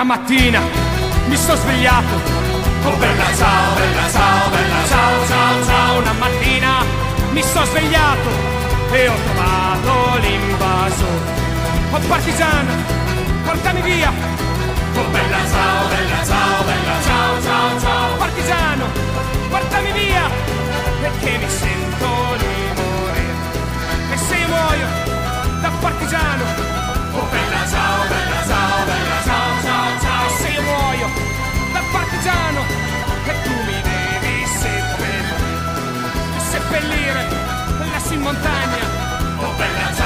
Una mattina mi sono svegliato. Oh bella ciao, bella ciao, bella ciao, ciao, ciao. Una mattina mi sono svegliato e ho trovato l'invasore. Oh partigiano, portami via. Oh bella ciao, bella ciao, bella ciao, ciao, ciao. Partigiano, portami via. Perché mi sento di morire. E se io muoio da partigiano. Oh bella ciao, bella ciao, bella ciao, ciao, ciao. E se io muoio da partigiano. E tu mi devi seppellire. Seppellire lassù in montagna. Oh bella ciao,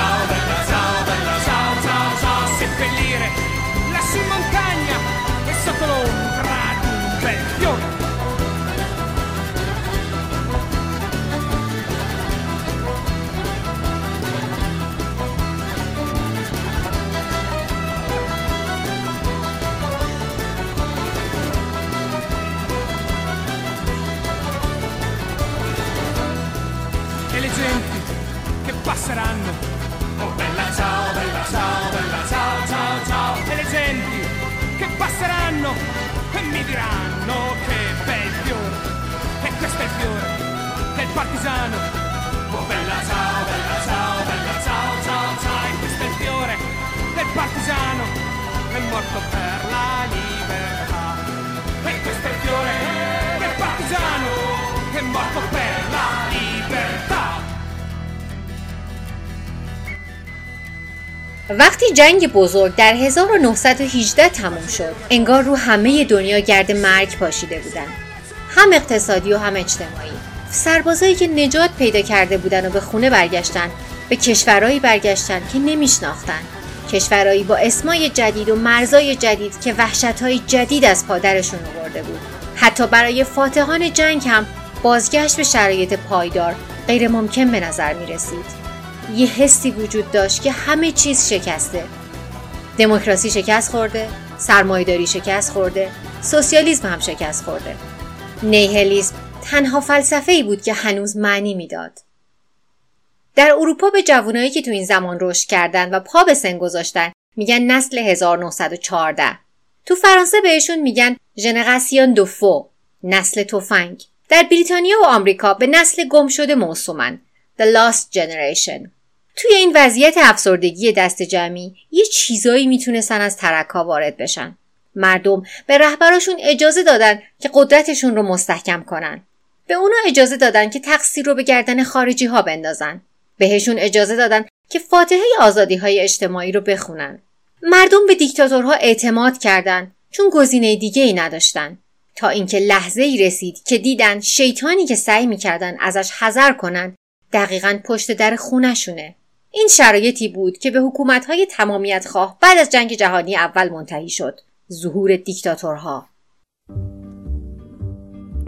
partigiano. Oh bella ciao, bella ciao, bella ciao, ciao, ciao. E questo è il fiore del partigiano. È morto per la libertà. E questo è il fiore del partigiano. È morto per la libertà. وقتی جنگ بزرگ در 1918 تموم شد انگار رو همه دنیا گرد مرگ پاشیده بودن هم اقتصادی و هم اجتماعی سربازایی که نجات پیدا کرده بودن و به خونه برگشتن به کشورهایی برگشتن که نمیشناختن کشورهایی با اسمای جدید و مرزای جدید که وحشتهای جدید از پادرشون آورده بود حتی برای فاتحان جنگ هم بازگشت به شرایط پایدار غیر ممکن به نظر می رسید. یه حسی وجود داشت که همه چیز شکسته. دموکراسی شکست خورده، سرمایهداری شکست خورده، سوسیالیسم هم شکست خورده. نیهلیسم تنها فلسفه ای بود که هنوز معنی می‌داد. در اروپا به جوانایی که تو این زمان رشد کردن و پا به سن گذاشتن میگن نسل 1914. تو فرانسه بهشون میگن ژنراسیون دو فو، نسل تفنگ. در بریتانیا و آمریکا به نسل گم شده موسومن The Lost Generation توی این وضعیت افسردگی دست جمعی یه چیزایی می‌تونستن از ترکا وارد بشن مردم به رهبراشون اجازه دادن که قدرتشون رو مستحکم کنن به اونا اجازه دادن که تقصیر رو به گردن خارجی ها بندازن. بهشون اجازه دادن که فاتحه آزادی های اجتماعی رو بخونن. مردم به دیکتاتورها اعتماد کردند چون گزینه دیگه ای نداشتن. تا اینکه لحظه ای رسید که دیدن شیطانی که سعی می‌کردن ازش حذر کنن دقیقا پشت در خونشونه این شرایطی بود که به حکومت‌های تمامیت خواه بعد از جنگ جهانی اول منتهی شد. ظهور دیکتاتورها.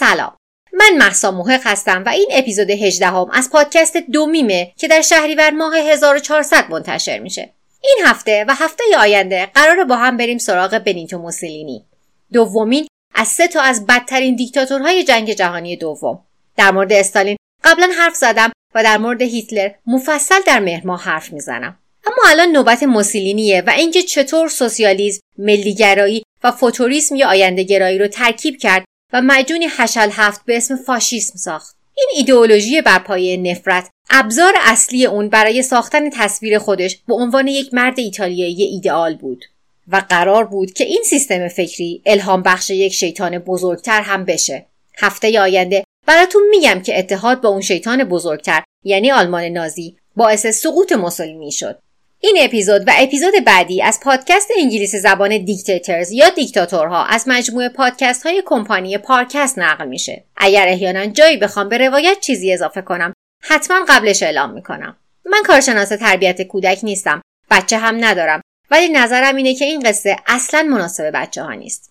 سلام. من محسا محق هستم و این اپیزود 18 هم از پادکست دومیمه که در شهریور ماه 1400 منتشر میشه. این هفته و هفته آینده قراره با هم بریم سراغ بنیتو موسولینی. دومین از سه تا از بدترین دیکتاتورهای جنگ جهانی دوم. در مورد استالین قبلا حرف زدم و در مورد هیتلر مفصل در مهر حرف می‌زنم. اما الان نوبت موسولینیه و اینکه چطور سوسیالیسم ملیگرایی و فوتوریسم یا آیندهگرایی رو ترکیب کرد و مجونی حشل هفت به اسم فاشیسم ساخت. این ایدئولوژی بر پایه نفرت ابزار اصلی اون برای ساختن تصویر خودش به عنوان یک مرد ایتالیایی ایدئال بود و قرار بود که این سیستم فکری الهام بخش یک شیطان بزرگتر هم بشه. هفته آینده براتون میگم که اتحاد با اون شیطان بزرگتر یعنی آلمان نازی باعث سقوط موسولینی شد. این اپیزود و اپیزود بعدی از پادکست انگلیسی زبان دیکتاتورز یا دیکتاتورها از مجموعه پادکست های کمپانی پارکست نقل میشه. اگر احیانا جایی بخوام به روایت چیزی اضافه کنم حتما قبلش اعلام می‌کنم. من کارشناس تربیت کودک نیستم بچه هم ندارم ولی نظرم اینه که این قصه اصلا مناسب بچه ها نیست.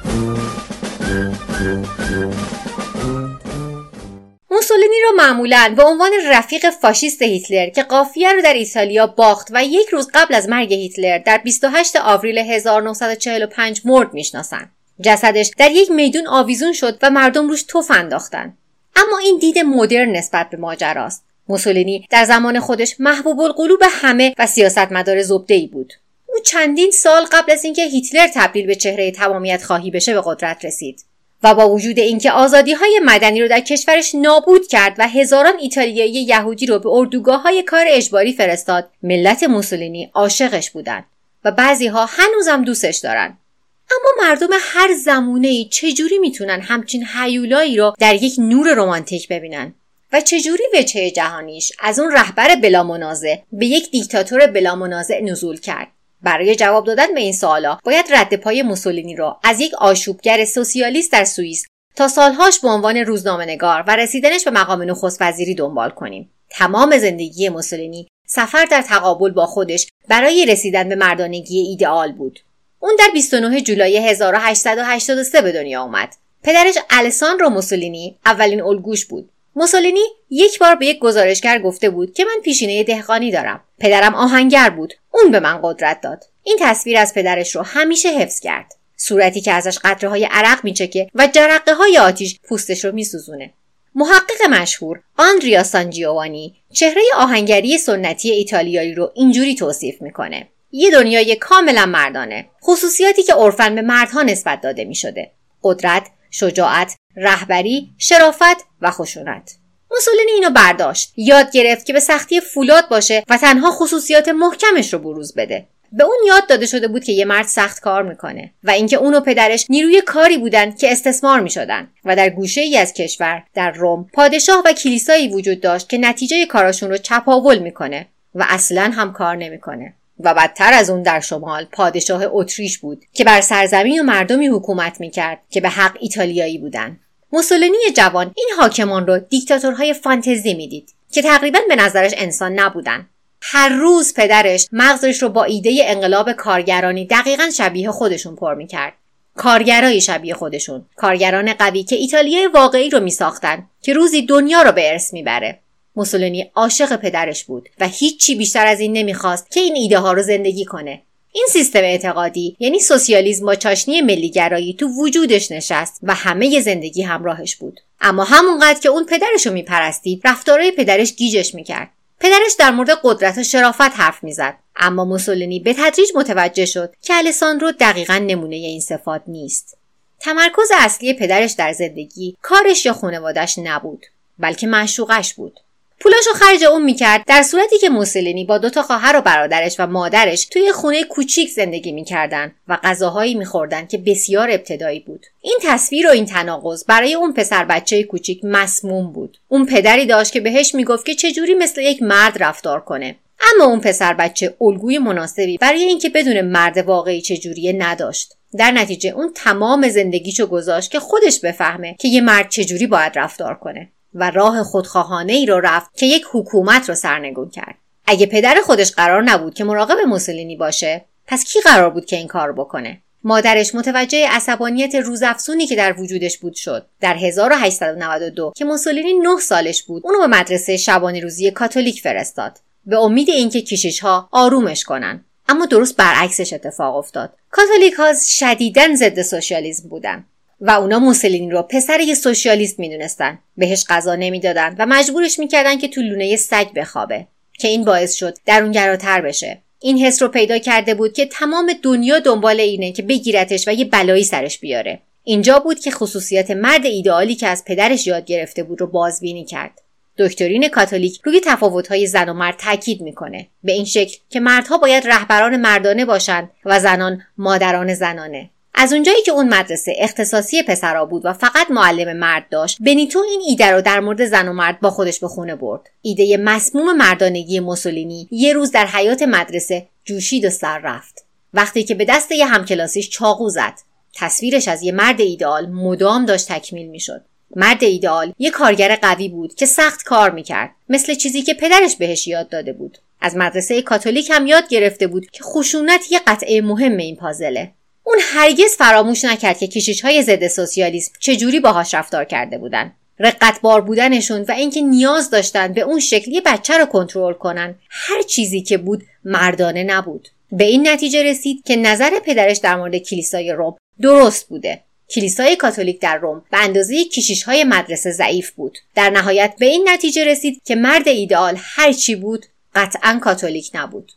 موسولینی رو معمولا به عنوان رفیق فاشیست هیتلر که قافیه رو در ایتالیا باخت و یک روز قبل از مرگ هیتلر در 28 آوریل 1945 مرد می‌شناسن. جسدش در یک میدون آویزون شد و مردم روش توف انداختن. اما این دید مدرن نسبت به ماجراست. موسولینی در زمان خودش محبوب القلوب همه و سیاستمدار ای بود. چندین سال قبل از اینکه هیتلر تبدیل به چهره تمامیت خواهی بشه به قدرت رسید. و با وجود اینکه آزادی های مدنی رو در کشورش نابود کرد و هزاران ایتالیایی یهودی رو به اردوگاه های کار اجباری فرستاد ملت موسولینی عاشقش بودند و بعضی ها هنوزم دوستش دارن اما مردم هر زمونه ای چجوری می‌تونن همچین حیولایی رو در یک نور رمانتیک ببینن و چجوری وجهه جهانیش از اون رهبر بلا منازع به یک دیکتاتور بلا منازع نزول کرد برای جواب دادن به این سوالا باید رد پای موسولینی را از یک آشوبگر سوسیالیست در سوئیس تا سالهاش به عنوان روزنامهنگار و رسیدنش به مقام نخست وزیری دنبال کنیم. تمام زندگی موسولینی سفر در تقابل با خودش برای رسیدن به مردانگی ایدئال بود. اون در 29 جولای 1883 به دنیا اومد. پدرش الساندرو موسولینی اولین الگوش بود. موسولینی یک بار به یک گزارشگر گفته بود که من پیشینه دهقانی دارم. پدرم آهنگر بود. اون به من قدرت داد. این تصویر از پدرش رو همیشه حفظ کرد. صورتی که ازش قطره های عرق میچکه و جرقه های آتیش پوستش رو میسوزونه. محقق مشهور آندریا سانجیوانی چهره آهنگری سنتی ایتالیایی رو اینجوری توصیف می‌کنه. یه دنیای کاملا مردانه. خصوصیاتی که عرفن به مردها نسبت داده می قدرت شجاعت رهبری شرافت و خشونت. موسولینی اینو برداشت. یاد گرفت که به سختی فولاد باشه و تنها خصوصیات محکمش رو بروز بده. به اون یاد داده شده بود که یه مرد سخت کار می‌کنه و اینکه اون و پدرش نیروی کاری بودن که استثمار می‌شدن و در گوشه ای از کشور در روم پادشاه و کلیسایی وجود داشت که نتیجه کاراشون رو چپاول می‌کنه و اصلا هم کار نمی‌کنه. و بدتر از اون در شمال پادشاه اتریش بود که بر سرزمین و مردمی حکومت می‌کرد که به حق ایتالیایی بودند موسولینی جوان این حاکمان رو دیکتاتورهای فانتزی می‌دید که تقریبا به نظرش انسان نبودن. هر روز پدرش مغزش رو با ایده انقلاب کارگرانی دقیقا شبیه خودشون پر می‌کرد. کارگرای شبیه خودشون کارگران قوی که ایتالیای واقعی رو میساختن که روزی دنیا رو به ارث می‌بره. موسولینی عاشق پدرش بود و هیچی بیشتر از این نمی‌خواست که این ایده ها رو زندگی کنه. این سیستم اعتقادی یعنی سوسیالیسم با چاشنی ملیگرایی تو وجودش نشست و همه زندگی همراهش بود. اما همونقدر که اون پدرش رو میپرستید رفتارهای پدرش گیجش می‌کرد. پدرش در مورد قدرت و شرافت حرف می‌زد. اما موسولینی به تدریج متوجه شد که الساندرو دقیقا نمونه این صفات نیست. تمرکز اصلی پدرش در زندگی کارش یا خانوادش نبود بلکه معشوقش بود. پولاش رو خرج اون می‌کرد در صورتی که موسولینی با دوتا خواهر و برادرش و مادرش توی خونه کوچیک زندگی می‌کردن و غذاهایی میخوردن که بسیار ابتدایی بود. این تصویر و این تناقض برای اون پسر بچه کوچیک مسموم بود. اون پدری داشت که بهش می‌گفت که چجوری مثل یک مرد رفتار کنه. اما اون پسر بچه الگوی مناسبی برای اینکه بدون مرد واقعی چجوریه نداشت. در نتیجه اون تمام زندگیشو گذاشت که خودش بفهمه که یه مرد چجوری باید رفتار کنه. و راه خودخواهانه ای رو رفت که یک حکومت رو سرنگون کرد. اگه پدر خودش قرار نبود که مراقب موسولینی باشه پس کی قرار بود که این کار بکنه؟ مادرش متوجه عصبانیت روزافزونی که در وجودش بود شد. در 1892 که موسولینی 9 سالش بود اونو به مدرسه شبانه روزی کاتولیک فرستاد. به امید اینکه کشیش ها آرومش کنن. اما درست برعکسش اتفاق افتاد. کاتولیک ها شدیدن ضد سوسیالیسم بودن. و اونا موسولینی رو پسر یه سوسیالیست می‌دونستن. بهش غذا نمی‌دادن و مجبورش می‌کردن که تو لونه سگ بخوابه که این باعث شد درونگراتر بشه. این حس رو پیدا کرده بود که تمام دنیا دنبال اینه که بگیرتش و یه بلایی سرش بیاره. اینجا بود که خصوصیات مرد ایدئالی که از پدرش یاد گرفته بود رو بازبینی کرد. دکترین کاتولیک روی تفاوت‌های زن و مرد تاکید می‌کنه. به این شکل که مردها باید رهبران مردانه باشند و زنان مادران زنانه. از اونجایی که اون مدرسه اختصاصی پسرا بود و فقط معلم مرد داشت بنیتو این ایده رو در مورد زن و مرد با خودش به خونه برد. ایده مسموم مردانگی موسولینی یه روز در حیات مدرسه جوشید و سر رفت. وقتی که به دست یه همکلاسیش چاقو زد. تصویرش از یه مرد ایدئال مدام داشت تکمیل می‌شد. مرد ایدئال یه کارگر قوی بود که سخت کار می‌کرد. مثل چیزی که پدرش بهش یاد داده بود. از مدرسه کاتولیک هم یاد گرفته بود که خشونت یه قطعه مهم این پازله. اون هرگز فراموش نکرد که کشیش های ضد سوسیالیسم چجوری باهاش رفتار کرده بودن. رقتبار بودنشون و اینکه نیاز داشتن به اون شکلی بچه رو کنترل کنن هر چیزی که بود مردانه نبود. به این نتیجه رسید که نظر پدرش در مورد کلیسای روم درست بوده. کلیسای کاتولیک در روم به اندازه کشیش های مدرسه ضعیف بود. در نهایت به این نتیجه رسید که مرد ایدئال هر چی بود قطعا کاتولیک نبود.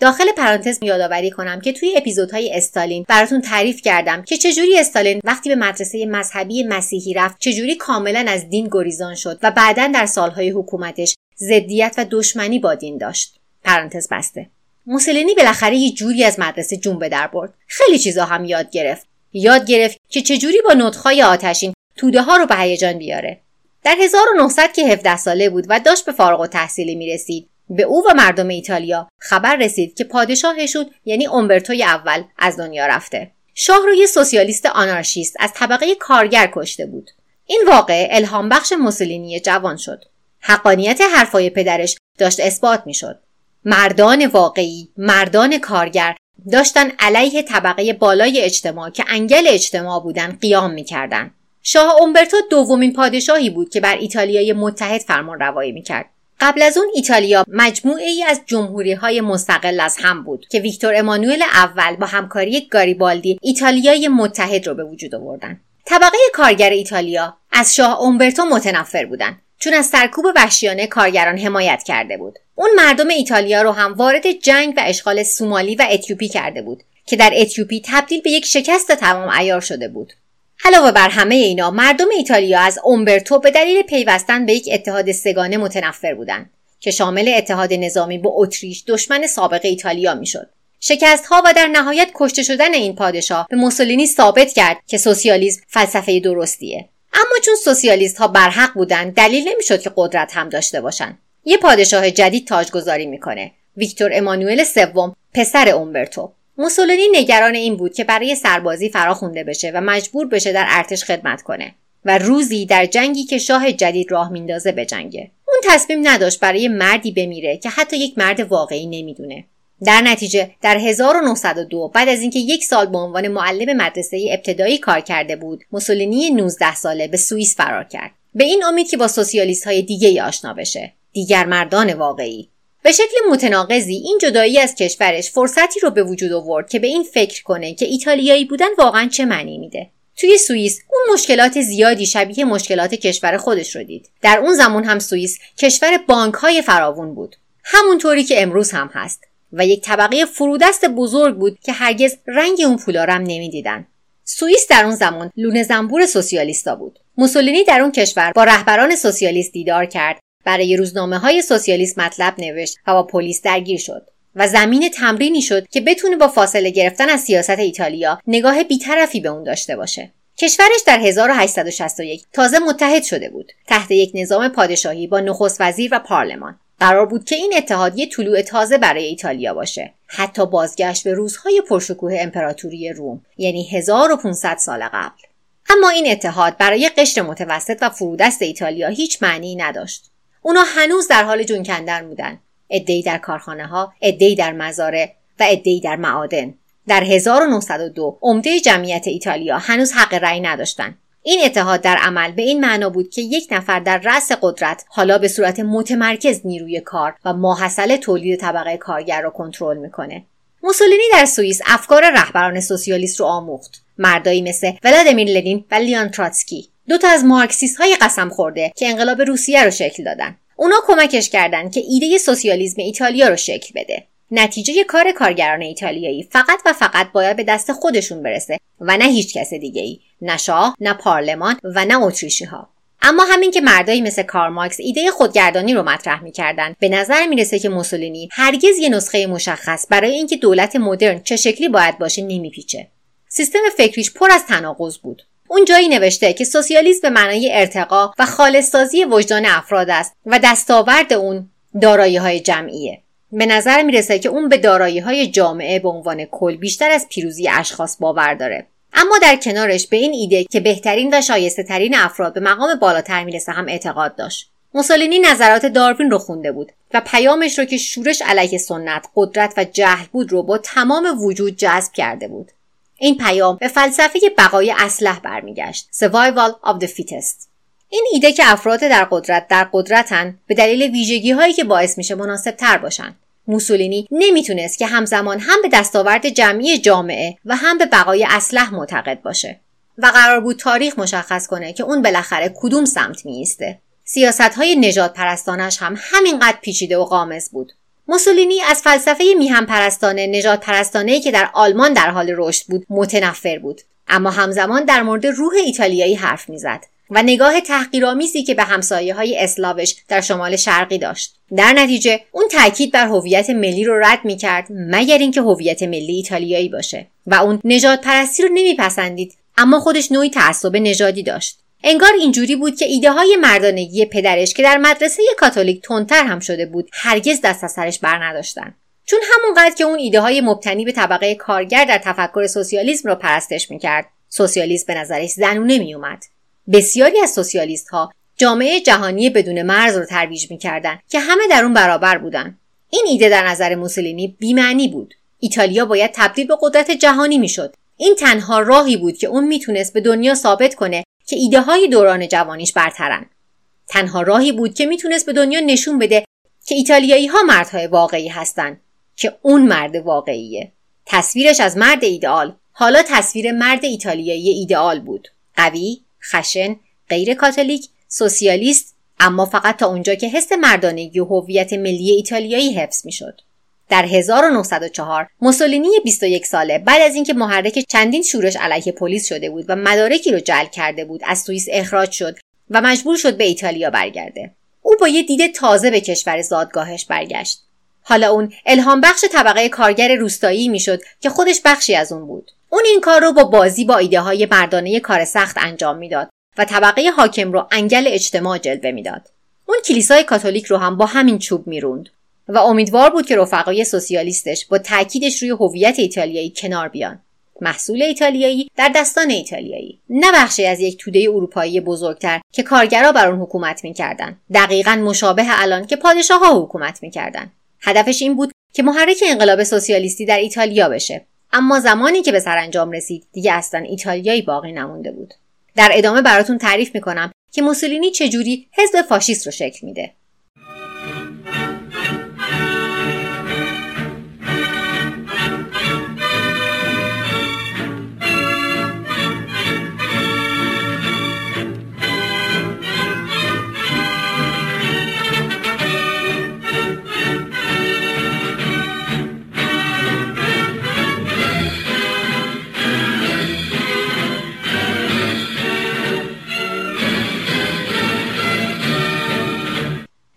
داخل پرانتز یادآوری کنم که توی اپیزودهای استالین براتون تعریف کردم که چجوری استالین وقتی به مدرسه مذهبی مسیحی رفت چجوری کاملا از دین گریزان شد و بعدا در سالهای حکومتش ضدیت و دشمنی با دین داشت. پرانتز بسته. موسولینی بالاخره یه جوری از مدرسه جون به در برد. خیلی چیزا هم یاد گرفت. یاد گرفت که چجوری با نطخهای آتشین توده ها رو به هیجان بیاره. در 1900 که 17 ساله بود و داشت به فارغ و تحصیلی می رسید به او و مردم ایتالیا خبر رسید که پادشاهشون یعنی اومبرتوی اول از دنیا رفته. شاه رو یه سوسیالیست آنارشیست از طبقه کارگر کشته بود. این واقعه الهام بخش موسولینی جوان شد. حقانیت حرفای پدرش داشت اثبات می‌شد. مردان واقعی مردان کارگر داشتن علیه طبقه بالای اجتماع که انگل اجتماع بودن قیام می‌کردن. شاه اومبرتو دومین پادشاهی بود که بر ایتالیای متحد فرمان روایی می‌کرد. قبل از اون ایتالیا مجموعه ای از جمهوری های مستقل از هم بود که ویکتور امانوئل اول با همکاری گاریبالدی ایتالیای متحد رو به وجود آوردن. طبقه کارگر ایتالیا از شاه اومبرتو متنفر بودند چون از سرکوب وحشیانه کارگران حمایت کرده بود. اون مردم ایتالیا رو هم وارد جنگ و اشغال سومالی و اتیوپی کرده بود که در اتیوپی تبدیل به یک شکست تمام عیار شده بود. علاوه بر همه اینا مردم ایتالیا از اومبرتو به دلیل پیوستن به یک اتحاد سگانه متنفر بودند که شامل اتحاد نظامی با اتریش دشمن سابق ایتالیا می‌شد. شکست ها و در نهایت کشته شدن این پادشاه به موسولینی ثابت کرد که سوسیالیسم فلسفه درستیه. اما چون سوسیالیست ها برحق بودند دلیل نمی‌شد که قدرت هم داشته باشند. یه پادشاه جدید تاجگذاری می‌کنه ویکتور امانوئل سوم پسر اومبرتو. موسولینی نگران این بود که برای سربازی فراخونده بشه و مجبور بشه در ارتش خدمت کنه و روزی در جنگی که شاه جدید راه میندازه بجنگه. اون تصمیم نداشت برای مردی بمیره که حتی یک مرد واقعی نمی‌دونه. در نتیجه در 1902 بعد از اینکه یک سال به عنوان معلم مدرسه ابتدایی کار کرده بود موسولینی 19 ساله به سوئیس فرار کرد. به این امید که با سوسیالیست های دیگه آشنا بشه. دیگر مردان واقعی. به شکل متناقضی این جدایی از کشورش فرصتی رو به وجود آورد که به این فکر کنه که ایتالیایی بودن واقعا چه معنی میده. توی سوئیس اون مشکلات زیادی شبیه مشکلات کشور خودش رو دید. در اون زمان هم سوئیس کشور بانک های فراوون بود. همونطوری که امروز هم هست. و یک طبقه فرودست بزرگ بود که هرگز رنگ اون پولارم نمی‌دیدن. سوئیس در اون زمان لونه زنبور سوسیالیستا بود. موسولینی در اون کشور با رهبران سوسیالیست دیدار کرد برای روزنامه های سوسیالیست مطلب نوشت و با پلیس درگیر شد و زمین تمرینی شد که بتونه با فاصله گرفتن از سیاست ایتالیا نگاه بیطرفی به اون داشته باشه. کشورش در 1861 تازه متحد شده بود تحت یک نظام پادشاهی با نخست وزیر و پارلمان. قرار بود که این اتحادیه طلوع تازه برای ایتالیا باشه. حتی بازگشت به روزهای پرشکوه امپراتوری روم یعنی 1500 سال قبل. اما این اتحاد برای قشر متوسط و فرودست ایتالیا هیچ معنی نداشت. اونا هنوز در حال جون کندن بودن. عدهای در کارخانه ها عدهای در مزارع و عدهای در معادن. در 1902 عمده جمعیت ایتالیا هنوز حق رأی نداشتند این اتحاد در عمل به این معنا بود که یک نفر در رأس قدرت حالا به صورت متمرکز نیروی کار و ماحصل تولید طبقه کارگر را کنترل می‌کنه. موسولینی در سوئیس افکار رهبران سوسیالیست رو آموخت. مردایی مثل ولادیمیر لنین و لیان تراتسکی. دو تا از مارکسیست های قسم خورده که انقلاب روسیه رو شکل دادن. اونا کمکش کردند که ایده سوسیالیسم ایتالیا رو شکل بده. نتیجه کار کارگران ایتالیایی فقط و فقط باید به دست خودشون برسه و نه هیچ کس دیگه ای نه شاه نه پارلمان و نه اتریشی ها اما همین که مردایی مثل کارماکس ایده خودگردانی رو مطرح می‌کردند به نظر می‌رسه که موسولینی هرگز یه نسخه مشخص برای اینکه دولت مدرن چه شکلی باید باشه نمیپیچه. سیستم فکریش پر از تناقض بود. اون جایی نوشته که سوسیالیسم به معنای ارتقا و خالصسازی وجدان افراد است و دستاورد اون دارایی های جمعیه. به نظر می‌رسه که اون به دارایی های جامعه به عنوان کل بیشتر از پیروزی اشخاص باور داره. اما در کنارش به این ایده که بهترین و شایسته ترین افراد به مقام بالاتر می‌رسه هم اعتقاد داشت. موسولینی نظرات داروین رو خونده بود و پیامش رو که شورش علیه سنت قدرت و جهل بود رو با تمام وجود جذب کرده بود. این پیام به فلسفه بقای اسلح برمیگشت. Survival of the fittest. این ایده که افراد در قدرت در قدرتن به دلیل ویژگی هایی که باعث میشه مناسب تر باشن. موسولینی نمی‌تونست که همزمان هم به دستاورد جمعی جامعه و هم به بقای اسلح معتقد باشه و قرار بود تاریخ مشخص کنه که اون بالاخره کدوم سمت میایسته. سیاست های نجات پرستانش هم همینقدر پیچیده و قامز بود. موسولینی از فلسفه میهم پرستانه نجات پرستانه که در آلمان در حال رشد بود متنفر بود. اما همزمان در مورد روح ایتالیایی حرف می‌زد و نگاه تحقیرآمیزی که به همسایه های اسلاوش در شمال شرقی داشت. در نتیجه اون تاکید بر هویت ملی رو رد می‌کرد مگر اینکه هویت ملی ایتالیایی باشه. و اون نجات پرستی رو نمیپسندید اما خودش نوعی تعصب نژادی داشت. انگار اینجوری بود که ایده های مردانگی پدرش که در مدرسه کاتولیک تندتر هم شده بود هرگز دست از سرش بر نداشتن. چون همونقدر که اون ایده های مبتنی به طبقه کارگر در تفکر سوسیالیسم رو پرستش می‌کرد سوسیالیسم به نظرش زنونه میومد بسیاری از سوسیالیست ها جامعه جهانی بدون مرز رو ترویج می‌کردند که همه در اون برابر بودن. این ایده در نظر موسولینی بیمعنی بود. ایتالیا باید تبدیل به قدرت جهانی می‌شد. این تنها راهی بود که اون می‌تونست به دنیا ثابت کنه که ایده های دوران جوانیش برترن. تنها راهی بود که می‌تونست به دنیا نشون بده که ایتالیایی ها مردهای واقعی هستند که اون مرد واقعیه. تصویرش از مرد ایدئال حالا تصویر مرد ایتالیایی ایدئال بود. قوی خشن غیر کاتولیک سوسیالیست اما فقط تا اونجا که حس مردانگی و هویت ملی ایتالیایی حفظ می‌شد. در 1904 موسولینی 21 ساله بعد از اینکه محرک چندین شورش علیه پلیس شده بود و مدارکی رو جلب کرده بود از سوئیس اخراج شد و مجبور شد به ایتالیا برگرده. او با یه دید تازه به کشور زادگاهش برگشت. حالا اون الهام بخش طبقه کارگر روستایی می‌شد که خودش بخشی از اون بود. اون این کار رو با بازی با ایده های مردانه کار سخت انجام می‌داد و طبقه حاکم رو انگل اجتماع جلوه می‌داد. اون کلیسای کاتولیک رو هم با همین چوب می‌روند. و امیدوار بود که رفقای سوسیالیستش با تاکیدش روی هویت ایتالیایی کنار بیان. محصول ایتالیایی در دستان ایتالیایی. نه بخشی از یک توده اروپایی بزرگتر که کارگرا بر اون حکومت می‌کردند دقیقا مشابه الان که پادشاه ها حکومت می‌کردند هدفش این بود که محرک انقلاب سوسیالیستی در ایتالیا بشه. اما زمانی که به سرانجام رسید دیگه اصلا ایتالیایی باقی نمونده بود. در ادامه براتون تعریف می‌کنم که موسولینی چجوری حزب فاشیست رو شکل میده.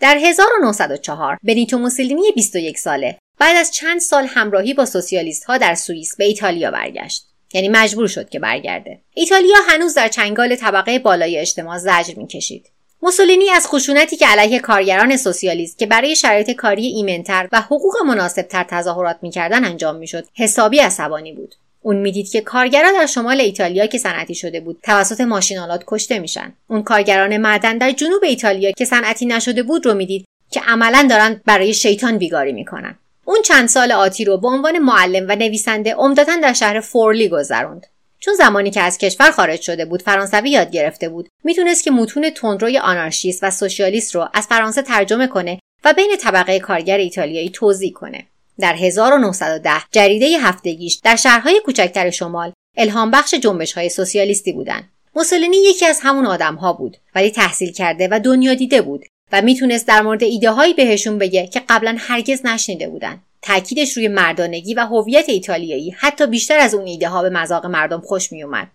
در 1904 بنیتو موسولینی 21 ساله. بعد از چند سال همراهی با سوسیالیست ها در سوئیس به ایتالیا برگشت. یعنی مجبور شد که برگرده. ایتالیا هنوز در چنگال طبقه بالای اجتماع زجر می‌کشید. موسولینی از خشونتی که علیه کارگران سوسیالیست که برای شرایط کاری ایمنتر و حقوق مناسبتر تظاهرات می‌کردن انجام می‌شد. حسابی عصبانی بود. اون می‌دید که کارگران در شمال ایتالیا که صنعتی شده بود توسط ماشینالات کشته میشن. اون کارگران معدن در جنوب ایتالیا که صنعتی نشده بود رو می‌دید که عملا دارن برای شیطان بیگاری می‌کنن. اون چند سال آتی رو به عنوان معلم و نویسنده عمدتا در شهر فورلی گذروند. چون زمانی که از کشور خارج شده بود فرانسوی یاد گرفته بود می‌تونست که متون تندروی آنارشیست و سوسیالیست رو از فرانسه ترجمه کنه و بین طبقه کارگر ایتالیایی توضیح کنه. در 1910 جریده هفتگیش در شهرهای کوچکتر شمال الهام بخش جنبش های سوسیالیستی بودند. موسولینی یکی از همون آدم ها بود ولی تحصیل کرده و دنیا دیده بود و می‌تونست در مورد ایده هایی بهشون بگه که قبلا هرگز نشنیده بودن. تاکیدش روی مردانگی و هویت ایتالیایی حتی بیشتر از اون ایده ها به مذاق مردم خوش میومد.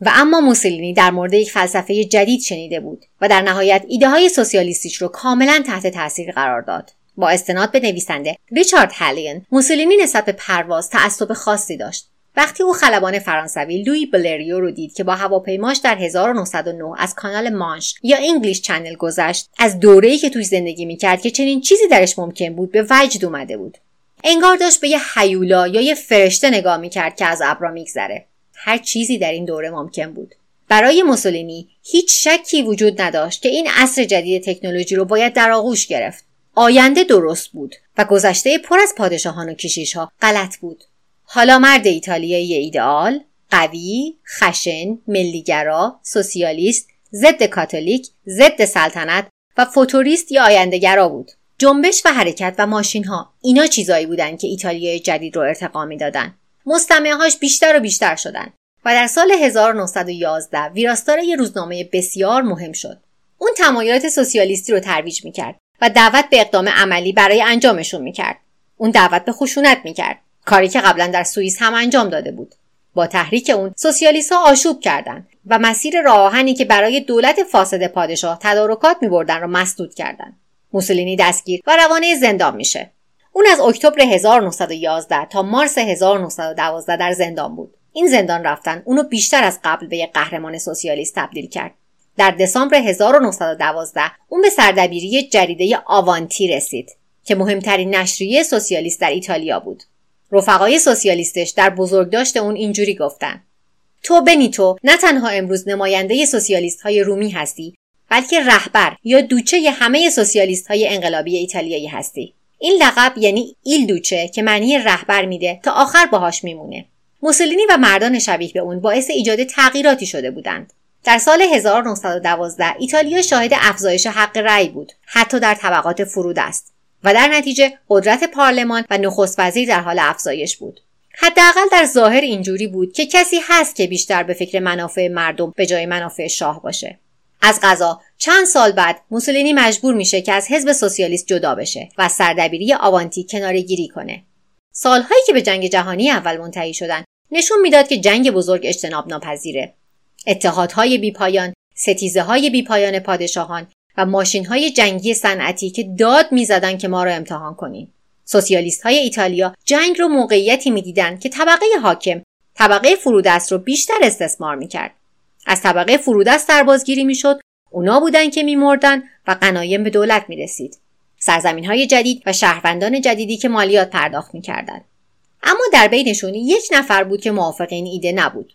و اما موسولینی در مورد یک فلسفه جدید شنیده بود و در نهایت ایده های سوسیالیستیش رو کاملا تحت تاثیر قرار داد. با استناد به نویسنده ریچارد هلیون موسولینی نسبت به پرواز تعصب خاصی داشت. وقتی او خلبان فرانسوی لوی بلریو رو دید که با هواپیماش در 1909 از کانال مانش یا انگلیش چنل گذشت از دوره‌ای که توی زندگی می‌کرد که چنین چیزی درش ممکن بود به وجد اومده بود. انگار داشت به یه حیولا یا یه فرشته نگاه می‌کرد که از ابرا میگذره. هر چیزی در این دوره ممکن بود. برای موسولینی هیچ شکی وجود نداشت که این عصر جدید تکنولوژی رو باید در آغوش گرفت. آینده درست بود و گذشته پر از پادشاهان و کشیشها غلط بود. حالا مرد ایتالیایی ایدئال قوی خشن ملیگرا سوسیالیست ضد کاتولیک ضد سلطنت و فوتوریست یا آیندهگرا بود. جنبش و حرکت و ماشین ها اینا چیزایی بودند که ایتالیای جدید رو ارتقا می‌دادند مستمعهاش بیشتر و بیشتر شدند و در سال 1911 ویراستار یه روزنامه بسیار مهم شد. اون تمایلات سوسیالیستی رو ترویج می‌کرد. و دعوت به اقدام عملی برای انجامشون می‌کرد. اون دعوت به خشونت می‌کرد. کاری که قبلا در سوئیس هم انجام داده بود. با تحریک اون سوسیالیست ها آشوب کردند و مسیر راهنی که برای دولت فاسد پادشاه تدارکات میبردن را مسدود کردند موسولینی دستگیر و روانه زندان میشه. اون از اکتبر 1911 تا مارس 1912 در زندان بود. این زندان رفتن اونو بیشتر از قبل به یک قهرمان سوسیالیست تبدیل کرد. در دسامبر 1912 اون به سردبیری جریده آوانتی رسید که مهمترین نشریه سوسیالیست در ایتالیا بود. رفقای سوسیالیستش در بزرگداشت اون اینجوری گفتن. تو بنیتو نه تنها امروز نماینده سوسیالیست های رومی هستی بلکه رهبر یا دوچه همه سوسیالیست های انقلابی ایتالیایی هستی. این لقب یعنی ایل دوچه که معنی رهبر میده تا آخر باهاش میمونه. موسولینی و مردان شبیه به اون باعث ایجاد تغییراتی شده بودند. در سال 1912 ایتالیا شاهد افزایش حق رأی بود حتی در طبقات فرود است و در نتیجه قدرت پارلمان و نخست وزیر در حال افزایش بود. حداقل در ظاهر اینجوری بود که کسی هست که بیشتر به فکر منافع مردم به جای منافع شاه باشه. از غذا چند سال بعد موسولینی مجبور میشه که از حزب سوسیالیست جدا بشه و سردبیری آوانتی کناره گیری کنه. سالهایی که به جنگ جهانی اول منتهی شدن نشون می‌داد که جنگ بزرگ اجتناب ناپذیره اتحادهای بیپایان ستیزه های بیپایان پادشاهان و ماشین های جنگی صنعتی که داد می‌زدند که ما را امتحان کنیم سوسیالیست های ایتالیا جنگ رو موقعیتی می‌دیدند که طبقه حاکم طبقه فرودست رو بیشتر استثمار می‌کرد. از طبقه فرودست سربازگیری می‌شد اونا بودن که میمردن و قنایم به دولت می‌رسید. سرزمین های جدید و شهروندان جدیدی که مالیات پرداخت می‌کردند اما در بینشون یک نفر بود که موافق این ایده نبود.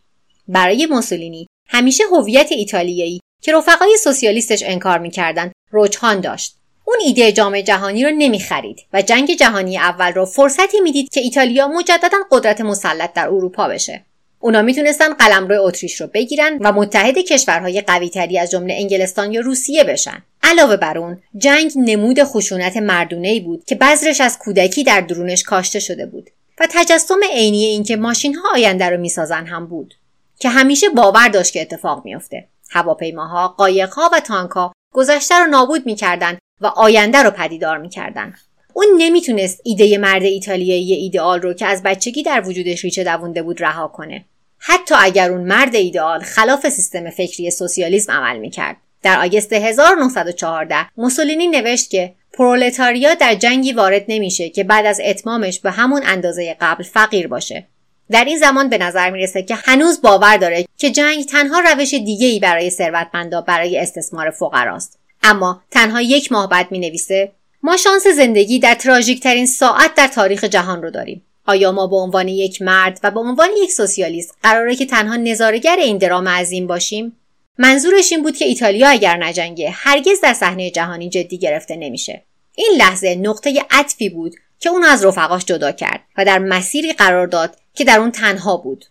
برای موسولینی همیشه هویت ایتالیایی که رفقای سوسیالیستش انکار می‌کردند رجحان داشت. اون ایده جامعه جهانی رو نمی‌خرید و جنگ جهانی اول رو فرصتی می‌دید که ایتالیا مجددا قدرت مسلط در اروپا بشه. اونا می‌تونستن قلمرو اتریش رو بگیرن و متحد کشورهای قویتری از جمله انگلستان یا روسیه بشن. علاوه بر اون جنگ نمود خشونت مردونه بود که بذرش از کودکی در درونش کاشته شده بود و تجسم عینی اینکه ماشین ها آینده رو می‌سازن هم بود. که همیشه باور داشت که اتفاق میافته. هواپیماها قایقها و تانکها گذشته رو نابود می‌کردند و آینده رو پدیدار می‌کردن. اون نمی‌تونست ایده مرد ایتالیایی ایدئال رو که از بچگی در وجودش ریچه دوونده بود رها کنه. حتی اگر اون مرد ایدئال خلاف سیستم فکری سوسیالیسم عمل می‌کرد. در آگست 1914 موسولینی نوشت که پرولتاریا در جنگی وارد نمیشه که بعد از اتمامش به همون اندازه قبل فقیر باشه. در این زمان به نظر می‌رسه که هنوز باور داره که جنگ تنها روش دیگه ای برای ثروتمندا برای استثمار فقراست اما تنها یک ماه بعد می نویسه ما شانس زندگی در تراژیک ترین ساعت در تاریخ جهان رو داریم. آیا ما به عنوان یک مرد و به عنوان یک سوسیالیست قراره که تنها نظارگر این درام عظیم باشیم؟ منظورش این بود که ایتالیا اگر نجنگه هرگز در صحنه جهانی جدی گرفته نمیشه. این لحظه نقطه عطفی بود که اون از رفقاش جدا کرد و در مسیری قرار داد که در اون تنها بود.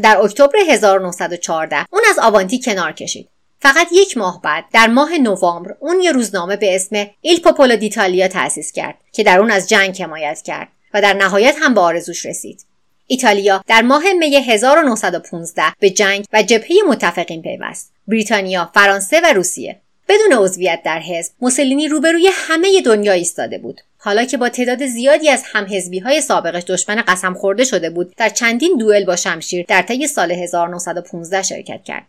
در اکتبر 1914 اون از آوانتی کنار کشید. فقط یک ماه بعد در ماه نوامبر اون یه روزنامه به اسم ایل پوپولو دیتالیا تأسیس کرد که در اون از جنگ حمایت کرد و در نهایت هم به آرزوش رسید. ایتالیا در ماه می 1915 به جنگ و جبهه متفقین پیوست. بریتانیا فرانسه و روسیه. بدون عضویت در حزب موسولینی روبروی همه دنیا ایستاده بود. حالا که با تعداد زیادی از همحزبی های سابقش دشمن قسم خورده شده بود در چندین دوئل با شمشیر در طی سال 1915 شرکت کرد.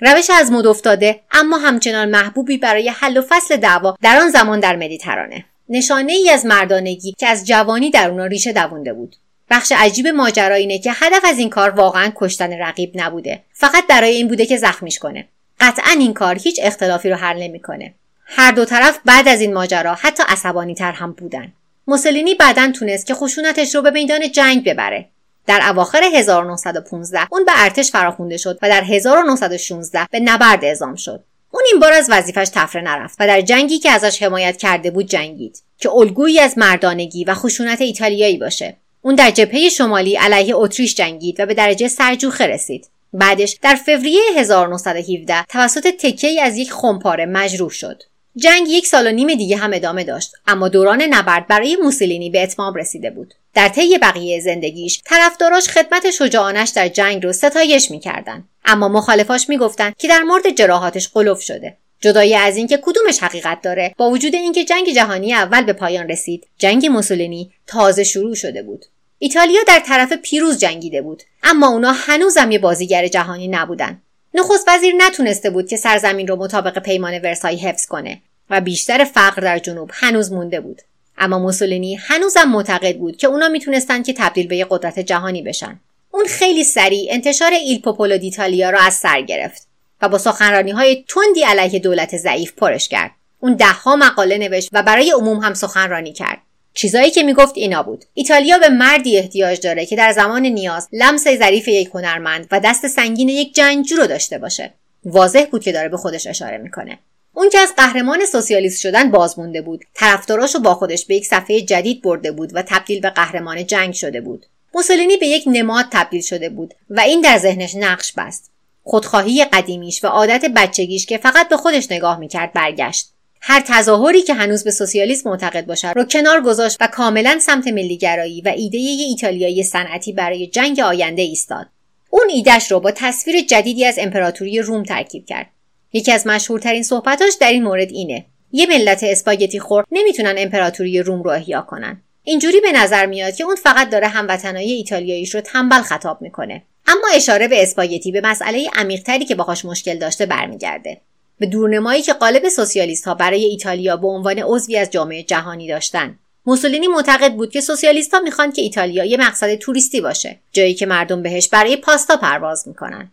روش از مد افتاده اما همچنان محبوبی برای حل و فصل دعوا در آن زمان در مدیترانه. نشانه ای از مردانگی که از جوانی در اونا ریشه دوونده بود. بخش عجیب ماجرا اینه که هدف از این کار واقعا کشتن رقیب نبوده. فقط برای این بوده که زخمیش کنه. قطعا این کار هیچ اختلافی رو حل نمی‌کنه. هر دو طرف بعد از این ماجرا حتی عصبانی تر هم بودن. موسولینی بعدا تونست که خشونتش رو به میدان جنگ ببره. در اواخر 1915 اون به ارتش فراخونده شد و در 1916 به نبرد اعزام شد. اون این بار از وظیفش تفره نرفت و در جنگی که ازش حمایت کرده بود جنگید که الگویی از مردانگی و خشونت ایتالیایی باشه. اون در جبهه شمالی علیه اتریش جنگید و به درجه سرجوخه رسید. بعدش در فوریه 1917 توسط تکه از یک خمپاره مجروح شد. جنگ یک سال و نیم دیگه هم ادامه داشت اما دوران نبرد برای موسولینی به اتمام رسیده بود. در طی بقیه زندگیش طرفداراش خدمت شجاعانش در جنگ رو ستایش می‌کردند اما مخالفاش می‌گفتند که در مورد جراحاتش قلوف شده. جدای از اینکه کدومش حقیقت داره با وجود اینکه جنگ جهانی اول به پایان رسید جنگ موسولینی تازه شروع شده بود. ایتالیا در طرف پیروز جنگیده بود اما اونا هنوزم یه بازیگر جهانی نبودن. نخست وزیر نتونسته بود که سرزمین رو مطابق پیمان ورسای حفظ کنه و بیشتر فقر در جنوب هنوز مونده بود. اما موسولینی هنوزم معتقد بود که اونا می‌تونستن که تبدیل به یه قدرت جهانی بشن. اون خیلی سریع انتشار ایل پوپولو دیتالیا را از سر گرفت و با سخنرانی های تندی علیه دولت ضعیف پرش کرد. اون دهها مقاله نوشت و برای عموم هم سخنرانی کرد. چیزایی که می‌گفت اینا بود. ایتالیا به مردی احتیاج داره که در زمان نیاز لمس ظریف یک هنرمند و دست سنگین یک جنگجو رو داشته باشه. واضح بود که داره به خودش اشاره می‌کنه. اون که از قهرمان سوسیالیست شدن بازمونده بود. طرفداراشو با خودش به یک صفحه جدید برده بود و تبدیل به قهرمان جنگ شده بود. موسولینی به یک نماد تبدیل شده بود و این در ذهنش نقش بست. خودخواهی قدیمیش و عادت بچگیش که فقط به خودش نگاه می‌کرد برگشت. هر تظاهری که هنوز به سوسیالیسم معتقد باشد رو کنار گذاشت و کاملا سمت ملیگرایی و ایده ایتالیایی صنعتی برای جنگ آینده ایستاد. اون ایدهش رو با تصویر جدیدی از امپراتوری روم ترکیب کرد. یکی از مشهورترین صحبتاش در این مورد اینه. یه ملت اسپاگتی خور نمی‌تونن امپراتوری روم رو احیا کنن. اینجوری به نظر میاد که اون فقط داره هموطنای ایتالیاییش رو تنبل خطاب می‌کنه. اما اشاره به اسپاگتی به مسئله عمیقتری که باهاش مشکل داشته برمیگرده. به دورنمایی که قالب سوسیالیست ها برای ایتالیا به عنوان عضوی از جامعه جهانی داشتن. موسولینی معتقد بود که سوسیالیست ها می‌خوان که ایتالیا یه مقصد توریستی باشه جایی که مردم بهش برای پاستا پرواز می‌کنن.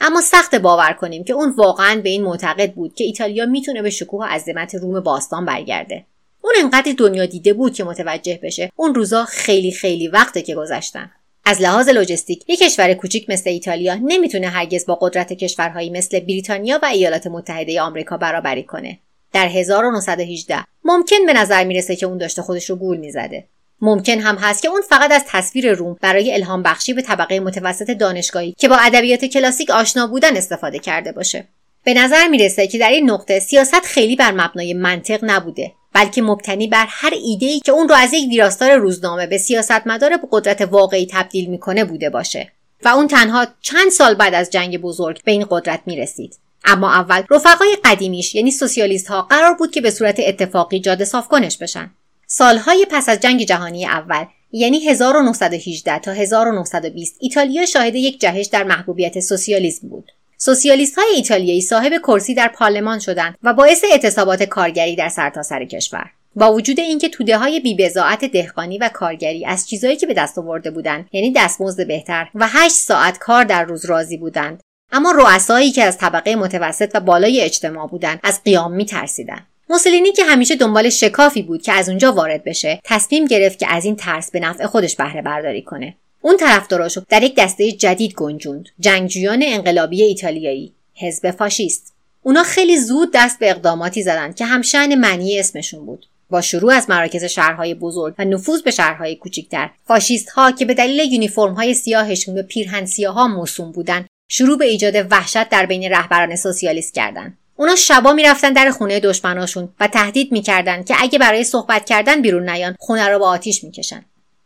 اما سخت باور کنیم که اون واقعا به این معتقد بود که ایتالیا می‌تونه به شکوه عظمت روم باستان برگرده. اون انقدر دنیا دیده بود که متوجه بشه اون روزا خیلی خیلی وقته که گذشتن. از لحاظ لوجستیک یک کشور کوچیک مثل ایتالیا نمی‌تونه هرگز با قدرت کشورهایی مثل بریتانیا و ایالات متحده آمریکا برابری کنه. در 1918 ممکن به نظر می‌رسه که اون داشته خودش رو گول می‌زده. ممکن هم هست که اون فقط از تصویر روم برای الهام بخشی به طبقه متوسط دانشگاهی که با ادبیات کلاسیک آشنا بودن استفاده کرده باشه. به نظر می‌رسه که در این نقطه سیاست خیلی بر مبنای منطق نبوده. بلکه مبتنی بر هر ایده که اون رو از یک ویراستار روزنامه به سیاستمدار به قدرت واقعی تبدیل می‌کنه بوده باشه. و اون تنها چند سال بعد از جنگ بزرگ به این قدرت می‌رسید. اما اول رفقای قدیمیش یعنی سوسیالیست ها قرار بود که به صورت اتفاقی جاده صاف کنش بشن. سالهای پس از جنگ جهانی اول یعنی 1918 تا 1920 ایتالیا شاهد یک جهش در محبوبیت سوسیالیسم بود. سوسیالیست های ایتالیایی صاحب کرسی در پارلمان شدند و باعث اعتصابات کارگری در سرتاسر سر کشور. با وجود اینکه توده های بیبزاعت دهقانی و کارگری از چیزهایی که به دست آورده بودند یعنی دستمزد بهتر و 8 ساعت کار در روز راضی بودند اما رؤسایی که از طبقه متوسط و بالای اجتماع بودند از قیام میترسیدند. موسولینی که همیشه دنبال شکافی بود که از اونجا وارد بشه تصمیم گرفت که از این ترس به نفع خودش بهره برداری کنه. اون طرفداراشو در یک دسته جدید گنجوند. جنگجویان انقلابی ایتالیایی. حزب فاشیست. اونا خیلی زود دست به اقداماتی زدن که همشن معنی اسمشون بود. با شروع از مراکز شهرهای بزرگ و نفوذ به شهرهای کوچکتر فاشیست ها که به دلیل یونیفرم های سیاهشون به پیرهن سیاها موسوم بودن شروع به ایجاد وحشت در بین رهبران سوسیالیست کردند اونا شبا می‌رفتن در خونه دشمناشون و تهدید می‌کردند که اگه برای صحبت کردن بیرون نیان خونه رو با آتیش می‌کشن.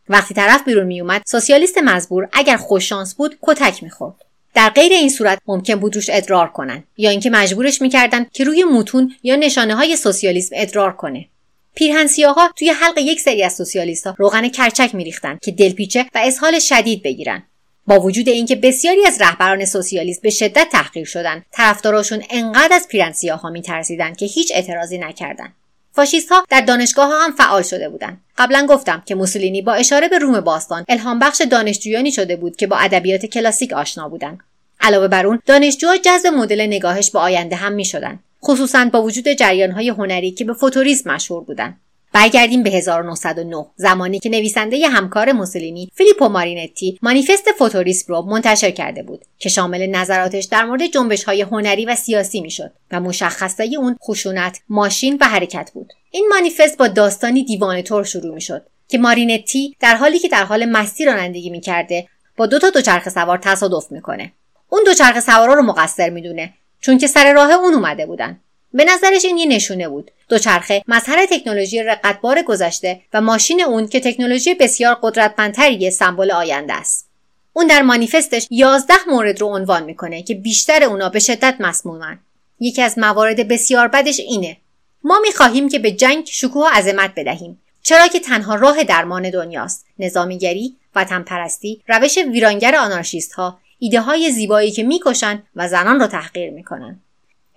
وقتی طرف بیرون میومد سوسیالیست مزبور اگر خوششانس بود کتک می‌خورد. در غیر این صورت ممکن بود روش ادرار کنن یا اینکه مجبورش می‌کردن که روی متون یا نشانه های سوسیالیسم ادرار کنه. پیرهن سیاها توی حلق یک سری از سوسیالیست ها روغن کرچک میریختن که دلپیچه و اسهال شدید بگیرن. با وجود اینکه بسیاری از رهبران سوسیالیست به شدت تحقیر شدند طرفداراشون انقدر از پیرن سیاها میترسیدند که هیچ اعتراضی نکردند فاشیست ها در دانشگاه ها هم فعال شده بودند قبلا گفتم که موسولینی با اشاره به روم باستان الهام بخش دانشجویانی شده بود که با ادبیات کلاسیک آشنا بودند علاوه بر اون دانشجوها جذب مدل نگاهش به آینده هم می شدن. خصوصا با وجود جریان های هنری که به فوتوریسم مشهور بودند برگردیم به 1909 زمانی که نویسنده همکار موسولینی فیلیپو مارینتی مانیفست فوتوریسم رو منتشر کرده بود که شامل نظراتش در مورد جنبش های هنری و سیاسی می‌شد و مشخصه اون خشونت ماشین و حرکت بود. این مانیفست با داستانی دیوانه طور شروع می‌شد که مارینتی در حالی که در حال مستی رانندگی می‌کرده با دو تا دوچرخه سوار تصادف می‌کنه. اون دوچرخه سوارا رو مقصر می‌دونه چون که سر راه اون اومده بودن. به نظرش این یه نشونه بود. دوچرخه مظهر تکنولوژی رقتبار گذشته و ماشین اون که تکنولوژی بسیار قدرتمندتری سمبل آینده است. اون در مانیفستش 11 مورد رو عنوان می‌کنه که بیشتر اونا به شدت مسمومن. یکی از موارد بسیار بدش اینه. ما می‌خواهیم که به جنگ شکوه و عظمت بدهیم. چرا که تنها راه درمان دنیاست. نظامیگری وطن پرستی روش ویرانگر آنارشیست ها ایده زیبایی که می‌کشن و زنان رو تحقیر می‌کنن.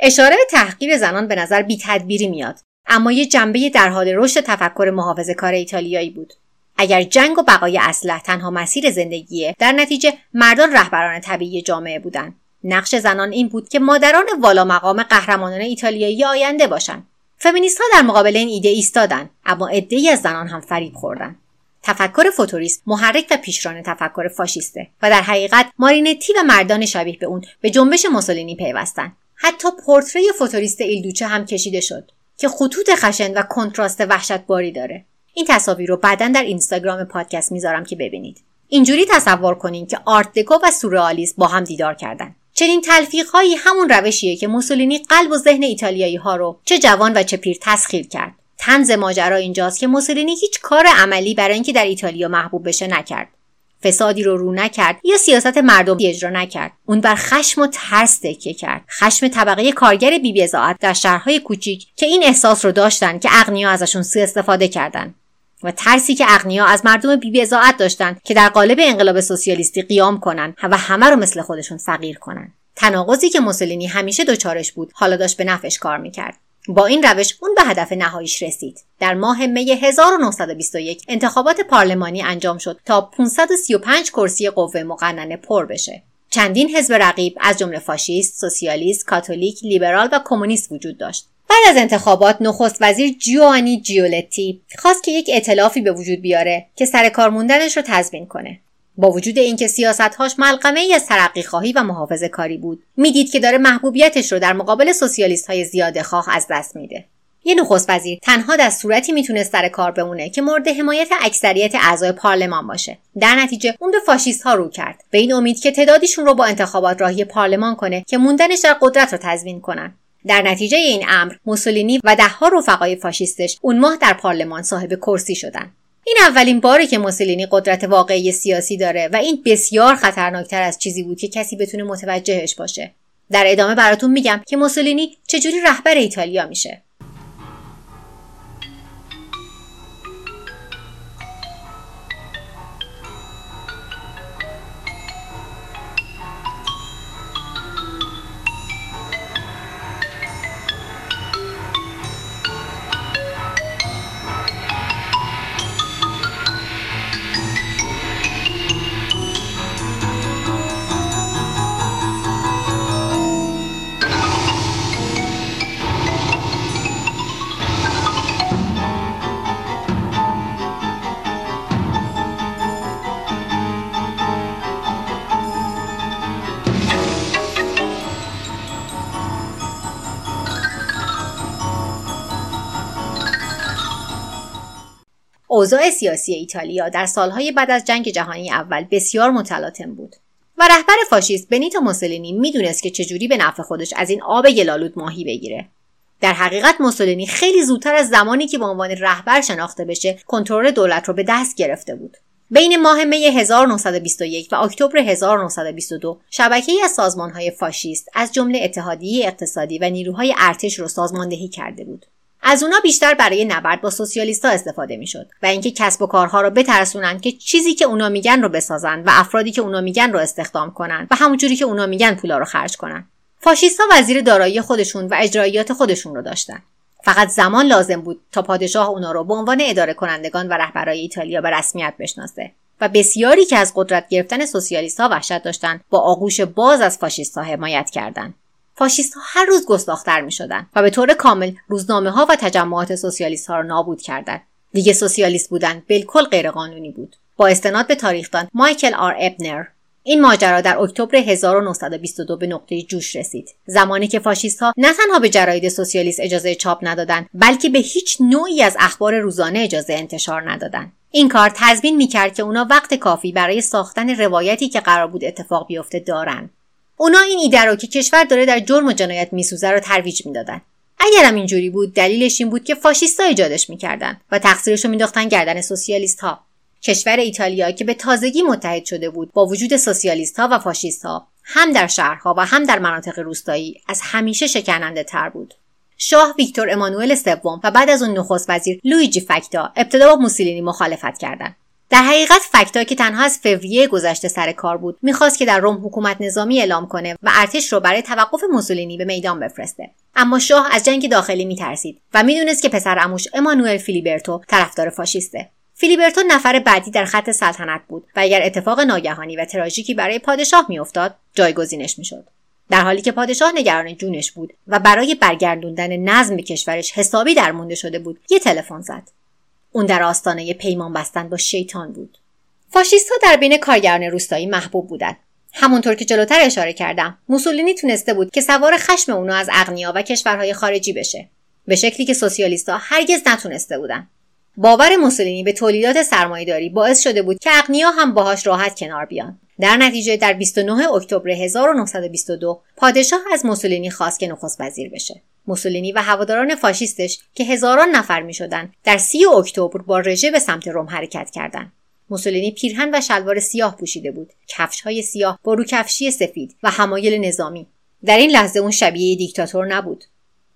اشاره به تحقیر زنان به نظر بی تدبیری میاد. اما یه جنبه در حال رشد تفکر محافظه کار ایتالیایی بود. اگر جنگ و بقای اسلحه تنها مسیر زندگیه در نتیجه مردان رهبران طبیعی جامعه بودند نقش زنان این بود که مادران والا مقام قهرمانان ایتالیایی آینده باشند فمینیست ها در مقابل این ایده ایستادن اما عدهای از زنان هم فریب خوردن. تفکر فوتوریست محرک و پیشران تفکر فاشیسته و در حقیقت مارینتی و مردان شبیه به اون به جنبش موسولینی پیوستند حتی پرتره فوتوریست Il Duce هم کشیده شد که خطوط خشن و کنتراست وحشتباری داره. این تصاویر رو بعدا در اینستاگرام پادکست می‌ذارم که ببینید. اینجوری تصور کنین که آرت دکو و سورئالیسم با هم دیدار کردن. چنین تلفیقهایی همون روشیه که موسولینی قلب و ذهن ایتالیایی ها رو چه جوان و چه پیر تسخیر کرد. طنز ماجرا اینجاست که موسولینی هیچ کار عملی برای اینکه در ایتالیا محبوب بشه نکرد. فسادی رو رو نکرد یا سیاست مردمی اجرا نکرد. اون بر خشم و ترس تکیه کرد. خشم طبقه کارگر بی‌بضاعت در شهرهای کوچیک که این احساس رو داشتن که اغنیا ازشون سوء استفاده کردن و ترسی که اغنیا از مردم بیبیزاعت داشتن که در قالب انقلاب سوسیالیستی قیام کنن و همه رو مثل خودشون فقیر کنن. تناقضی که موسولینی همیشه دچارش بود حالا داشت به نفعش کار می‌کرد. با این روش اون به هدف نهاییش رسید در ماه می 1921 انتخابات پارلمانی انجام شد تا 535 کرسی قوه مقننه پر بشه چندین حزب رقیب از جمله فاشیست، سوسیالیست، کاتولیک، لیبرال و کمونیست وجود داشت. بعد از انتخابات نخست وزیر جیوانی جیولتی خواست که یک اطلافی به وجود بیاره که سر کار موندنش رو تضمین کنه. با وجود اینکه سیاستهاش ملقمه ای از ترقی خواهی و محافظه کاری بود. می‌دید که داره محبوبیتش رو در مقابل سوسیالیست های زیاده خواه از دست میده. یه نخست وزیر تنها در صورتی می‌تونست سر کار بمونه که مورد حمایت اکثریت اعضای پارلمان باشه. در نتیجه اون به فاشیست ها رو کرد. به این امید که تعدادیشون رو با انتخابات راهی پارلمان کنه که موندنش در قدرت رو تضمین کنن. در نتیجه این امر موسولینی و دهها رفقای فاشیستش اون ماه در پارلمان صاحب کرسی شدن. این اولین باری که موسولینی قدرت واقعی سیاسی داره و این بسیار خطرناکتر از چیزی بود که کسی بتونه متوجهش باشه. در ادامه براتون میگم که موسولینی چجوری رهبر ایتالیا میشه. اوضاع سیاسی ایتالیا در سالهای بعد از جنگ جهانی اول بسیار متلاطم بود و رهبر فاشیست بنیتو موسولینی می‌دونست که چجوری به نفع خودش از این آب گلالود ماهی بگیره. در حقیقت موسولینی خیلی زودتر از زمانی که به عنوان رهبر شناخته بشه کنترل دولت رو به دست گرفته بود. بین ماه می 1921 و اکتبر 1922 شبکه از سازمانهای فاشیست از جمله اتحادیه اقتصادی و نیروهای ارتش رو سازماندهی کرده بود. از اونا بیشتر برای نبرد با سوسیالیستها استفاده می‌شد و اینکه کسب و کارها رو بترسونن که چیزی که اونا میگن رو بسازن و افرادی که اونا میگن رو استخدام کنن و همونجوری که اونا میگن پولا رو خرج کنن. فاشیستها وزیر دارایی خودشون و اجراییات خودشون رو داشتن. فقط زمان لازم بود تا پادشاه اونا رو به عنوان اداره کنندگان و رهبرای ایتالیا به رسمیت بشناسه و بسیاری که از قدرت گرفتن سوسیالیست ها وحشت داشتند با آغوش باز از فاشیست ها حمایت کردند. فاشیست ها هر روز گستاختر می شدن و به طور کامل روزنامه ها و تجمعات سوسیالیست ها را نابود کردند. دیگه سوسیالیست بودن بالکل غیرقانونی بود. با استناد به تاریخدان مایکل آر ابنر این ماجرا در اکتبر 1922 به نقطه جوش رسید. زمانی که فاشیست ها نه تنها به جراید سوسیالیست اجازه چاپ ندادند بلکه به هیچ نوعی از اخبار روزانه اجازه انتشار ندادند. این کار تضمین می‌کرد که اونا وقت کافی برای ساختن روایتی که قرار بود اتفاق بیفته دارن. اونا این ایده رو که کشور داره در جرم و جنایت میسوزه رو ترویج می‌دادن. اگرم اینجوری بود دلیلش این بود که فاشیستا ایجادش می‌کردن و تقصیرش رو مینداختن گردن سوسیالیست ها کشور ایتالیا که به تازگی متحد شده بود با وجود سوسیالیست ها و فاشیست ها هم در شهرها و هم در مناطق روستایی از همیشه شکننده تر بود. شاه ویکتور امانوئل سوم و بعد از اون نخست وزیر لویجی فکتا ابتدا با موسولینی مخالفت کردند. در حقیقت فکتا که تنها از فوریه گذشته سر کار بود می‌خواست که در روم حکومت نظامی اعلام کنه و ارتش رو برای توقف موسولینی به میدان بفرسته. اما شاه از جنگ داخلی میترسید و می‌دونست که پسر عموش امانوئل فیلیبرتو طرفدار فاشیسته. فیلیبرتو نفر بعدی در خط سلطنت بود و اگر اتفاق ناگهانی و تراژیکی برای پادشاه میافتاد جایگزینش می‌شد. در حالی که پادشاه نگران جونش بود و برای برگردوندن نظم به کشورش حسابی درمونده شده بود یه تلفن زد. اون در آستانه پیمان بستن با شیطان بود. فاشیست ها در بین کارگران روستایی محبوب بودند. همونطور که جلوتر اشاره کردم موسولینی تونسته بود که سوار خشم اونا از اغنیا و کشورهای خارجی بشه. به شکلی که سوسیالیستها هرگز نتونسته بودن. باور موسولینی به تولیدات سرمایهداری باعث شده بود که اغنیا هم باهاش راحت کنار بیان. در نتیجه در 29 اکتبر 1922 پادشاه از موسولینی خواست که نخست وزیر بشه. موسولینی و هواداران فاشیستش که هزاران نفر می شدن در سی اکتبر با رژه به سمت روم حرکت کردند. موسولینی پیرهن و شلوار سیاه پوشیده بود. کفش های سیاه با روکفشی سفید و حمایل نظامی. در این لحظه اون شبیه دیکتاتور نبود.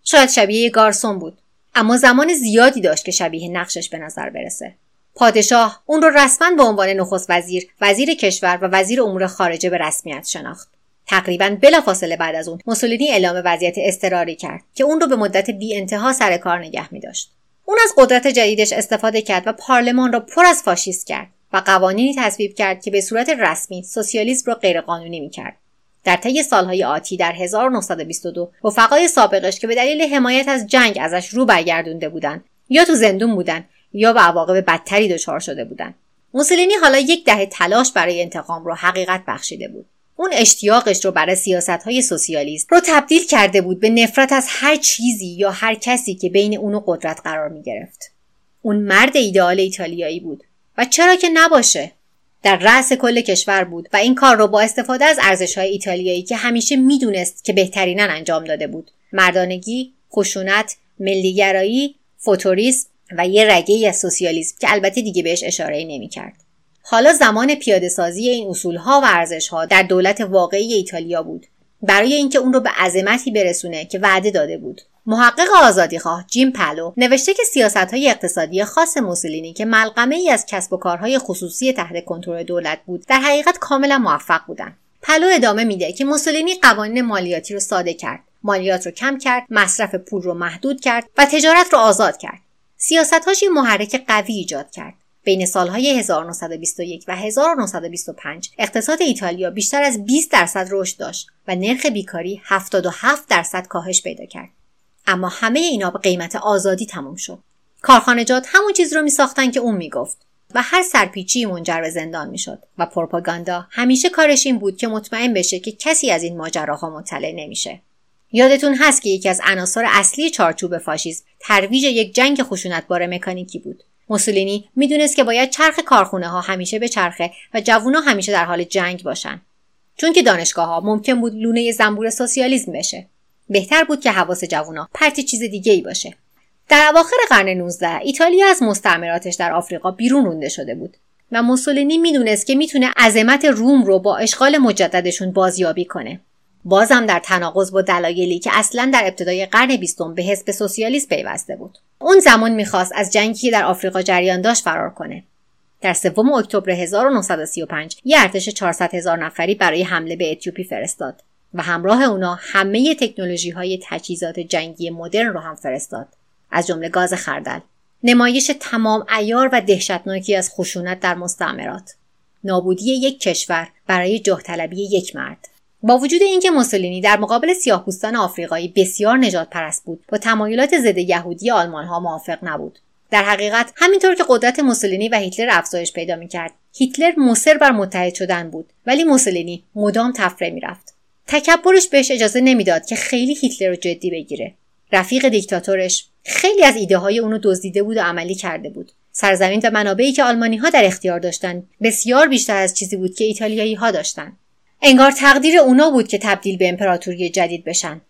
شاید شبیه گارسون بود. اما زمان زیادی داشت که شبیه نقشش به نظر برسه. پادشاه اون رو رسما به عنوان نخست وزیر وزیر کشور و وزیر امور خارجه به رسمیت شناخت تقریبا بلافاصله بعد از اون موسولینی اعلام وضعیت اضطراری کرد که اون رو به مدت بی انتها سر کار نگه می داشت. اون از قدرت جدیدش استفاده کرد و پارلمان را پر از فاشیست کرد و قوانینی تصویب کرد که به صورت رسمی سوسیالیسم را غیرقانونی می کرد. در طی سالهای آتی در 1922 رفقای سابقش که به دلیل حمایت از جنگ ازش رو برگردونده بودند یا تو زندون بودند یا به عواقب بدتری دچار شده بودند موسولینی حالا یک دهه تلاش برای انتقام را حقیقت بخشیده بود. اون اشتیاقش رو برای سیاست های سوسیالیست رو تبدیل کرده بود به نفرت از هر چیزی یا هر کسی که بین اون قدرت قرار می گرفت. اون مرد ایدئال ایتالیایی بود. و چرا که نباشه؟ در رأس کل کشور بود و این کار رو با استفاده از ارزش های ایتالیایی که همیشه می‌دونست که بهترینن انجام داده بود. مردانگی خشونت ملیگرایی فوتوریسم و یه رگه از سوسیالیسم که البته دیگه بهش اشاره نمی‌کرد. حالا زمان پیاده سازی این اصولها و ارزشها در دولت واقعی ایتالیا بود. برای اینکه اون رو به عظمتی برسونه که وعده داده بود. محقق آزادیخواه جیم پلو نوشته که سیاست های اقتصادی خاص موسولینی که ملغمه ای از کسب و کارهای خصوصی تحت کنترل دولت بود در حقیقت کاملا موفق بودند پلو ادامه میده که موسولینی قوانین مالیاتی رو ساده کرد. مالیات رو کم کرد مصرف پول رو محدود کرد و تجارت رو آزاد کرد. سیاستهاش این محرک قوی ایجاد کرد بین سالهای 1921 و 1925 اقتصاد ایتالیا بیشتر از 20 درصد رشد داشت و نرخ بیکاری 77 درصد کاهش پیدا کرد. اما همه اینا به قیمت آزادی تموم شد. کارخانجات همون چیز رو می ساختن که اون می‌گفت و هر سرپیچی منجر به زندان می‌شد و پروپاگاندا همیشه کارش این بود که مطمئن بشه که کسی از این ماجراها مطلع نمیشه. یادتون هست که یکی از عناصر اصلی چارچوب فاشیسم ترویج یک جنگ خشونتبار مکانیکی بود. موسولینی می‌دونست که باید چرخ کارخونه ها همیشه به چرخه و جوونا همیشه در حال جنگ باشن. چون که دانشگاه ها ممکن بود لونه زنبور سوسیالیسم بشه. بهتر بود که حواس جوونا پرتی چیز دیگه ای باشه. در اواخر قرن 19 ایتالیا از مستعمراتش در آفریقا بیرون رونده شده بود و موسولینی می‌دونست که می‌تونه عظمت روم رو با اشغال مجددشون بازیابی کنه. بازم در تناقض با دلایلی که اصلا در ابتدای قرن بیستم به حزب سوسیالیست پیوسته بود. اون زمان می‌خواست از جنگی که در آفریقا جریان داشت فرار کنه. در سوم اکتبر 1935 یه ارتش 400 هزار نفری برای حمله به اتیوپی فرستاد و همراه اونا همه تکنولوژی های تجهیزات جنگی مدرن رو هم فرستاد. از جمله گاز خردل نمایش تمام ایار و دهشتناکی از خشونت در مستعمرات. نابودی یک کشور برای جاه یک مرد. با وجود اینکه موسولینی در مقابل سیاهپوستان آفریقایی بسیار نجات پرست بود با تمایلات ضد یهودی آلمان ها موافق نبود. در حقیقت همینطور که قدرت موسولینی و هیتلر افزایش پیدا می‌کرد هیتلر مصر بر متحد شدن بود ولی موسولینی مدام تفره می‌رفت. تکبرش بهش اجازه نمی‌داد که خیلی هیتلر رو جدی بگیره. رفیق دیکتاتورش خیلی از ایده های اونو دزدیده بود و عملی کرده بود. سرزمین و منابعی که آلمانی ها در اختیار داشتند بسیار بیشتر از چیزی بود که ایتالیایی ها داشتند انگار تقدیر اونا بود که تبدیل به امپراتوری جدید بشن.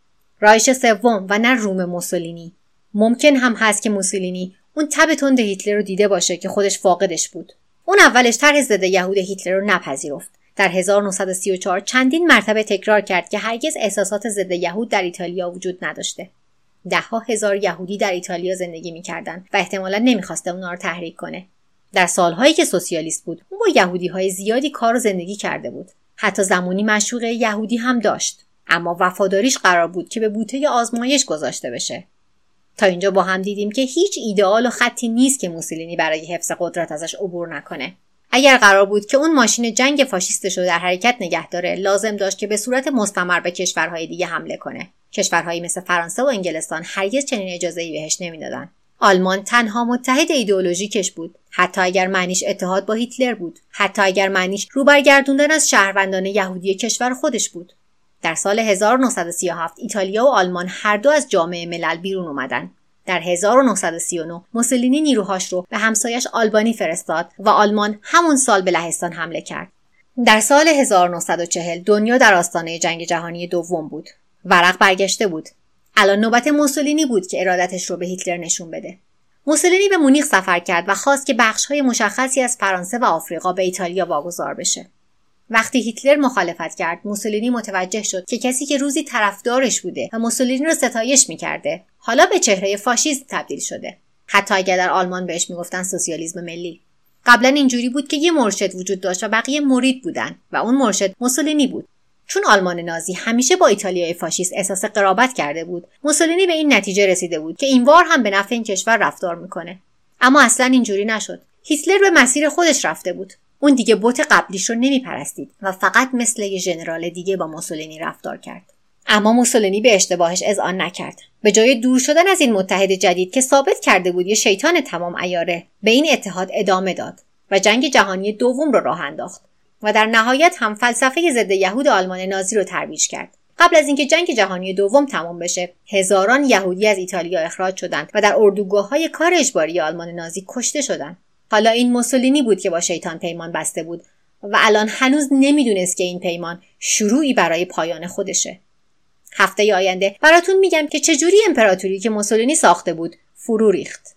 رایش سوم و نه روم موسولینی. ممکن هم هست که موسولینی اون تب تند هیتلر رو دیده باشه که خودش فاقدش بود. اون اولش طرح ضد یهود هیتلر رو نپذیرفت. در 1934 چندین مرتبه تکرار کرد که هرگز احساسات ضد یهود در ایتالیا وجود نداشته. دهها هزار یهودی در ایتالیا زندگی می‌کردند و احتمالا نمی‌خواسته اونا رو تحریک کنه. در سالهایی که سوسیالیست بود اون با یهودی های زیادی کار و زندگی کرده بود. حتی زمانی مشوق یهودی هم داشت. اما وفاداریش قرار بود که به بوته آزمایش گذاشته بشه. تا اینجا با هم دیدیم که هیچ ایدئال و خطی نیست که موسولینی برای حفظ قدرت ازش عبور نکنه. اگر قرار بود که اون ماشین جنگ فاشیستش رو در حرکت نگه داره لازم داشت که به صورت مستمر به کشورهای دیگه حمله کنه. کشورهایی مثل فرانسه و انگلستان هرگز چنین اجازه ای بهش نمی‌دادن. آلمان تنها متحد ایدئولوژیکش بود. حتی اگر معنیش اتحاد با هیتلر بود. حتی اگر معنیش رو برگردوندن از شهروندان یهودی کشور خودش بود. در سال 1937 ایتالیا و آلمان هر دو از جامعه ملل بیرون اومدن. در 1939 موسولینی نیروهاش رو به همسایش آلبانی فرستاد و آلمان همون سال به لهستان حمله کرد. در سال 1940 دنیا در آستانه جنگ جهانی دوم بود. ورق برگشته بود. الان نوبت موسولینی بود که ارادتش رو به هیتلر نشون بده. موسولینی به مونیخ سفر کرد و خواست که بخشهای مشخصی از فرانسه و آفریقا به ایتالیا واگذار بشه. وقتی هیتلر مخالفت کرد موسولینی متوجه شد که کسی که روزی طرفدارش بوده و موسولینی رو ستایش می‌کرده حالا به چهره فاشیست تبدیل شده. حتی اگر در آلمان بهش می‌گفتن سوسیالیسم ملی. قبلا اینجوری بود که یه مرشد وجود داشت و بقیه مرید بودن و اون مرشد موسولینی بود. چون آلمان نازی همیشه با ایتالیای فاشیست احساس قرابت کرده بود موسولینی به این نتیجه رسیده بود که این بار هم به نفع این کشور رفتار می‌کنه. اما اصلا اینجوری نشد. هیتلر به مسیر خودش رفته بود. اون دیگه بوت قبلیش رو نمیپرستید و فقط مثل یه ژنرال دیگه با موسولینی رفتار کرد. اما موسولینی به اشتباهش اذعان نکرد. به جای دور شدن از این متحد جدید که ثابت کرده بود یه شیطان تمام ایاره به این اتحاد ادامه داد و جنگ جهانی دوم رو راه انداخت. و در نهایت هم فلسفه ضد یهود آلمان نازی رو ترویج کرد. قبل از اینکه جنگ جهانی دوم تمام بشه هزاران یهودی از ایتالیا اخراج شدند و در اردوگاه های کار اجباری آلمان نازی کشته شدند. حالا این موسولینی بود که با شیطان پیمان بسته بود و الان هنوز نمی‌دونست که این پیمان شروعی برای پایان خودشه. هفته آینده براتون میگم که چجوری امپراتوری که موسولینی ساخته بود فرو ریخت.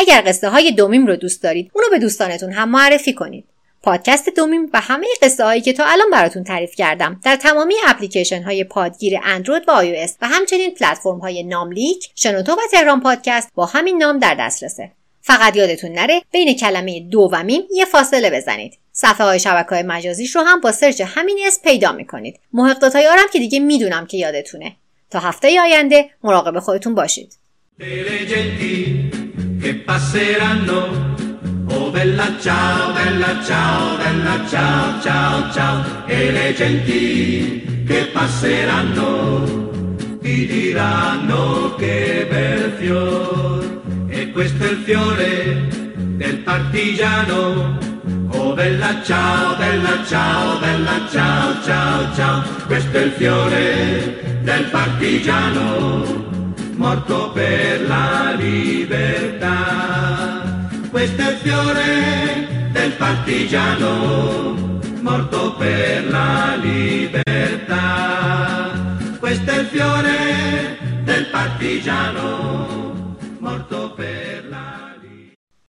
اگر قصه های دومیم رو دوست دارید اونو به دوستانتون هم معرفی کنید. پادکست دومیم و همه قصه هایی که تا الان براتون تعریف کردم در تمامی اپلیکیشن های پادگیر اندروید و آی و همچنین پلتفرم های ناملیک شنوتو و تهران پادکست با همین نام در دسترسه. فقط یادتون نره بین کلمه دو و میم یه فاصله بزنید. صفحه های شبکه های مجازیش رو هم با سرچ همین اسم پیدا می‌کنید. محقق که دیگه می‌دونم که یادتونه. تا هفته آینده مراقب خودتون باشید. Che passeranno. Oh bella ciao, bella ciao, bella ciao, ciao, ciao E le genti che passeranno Ti diranno che bel fior. E questo è il fiore del partigiano. Oh bella ciao, bella ciao, bella ciao, ciao, ciao Questo è il fiore del partigiano morto per la libertà. Questo è il fiore del partigiano, morto per la libertà. Questo è il fiore del partigiano, morto per la libertà.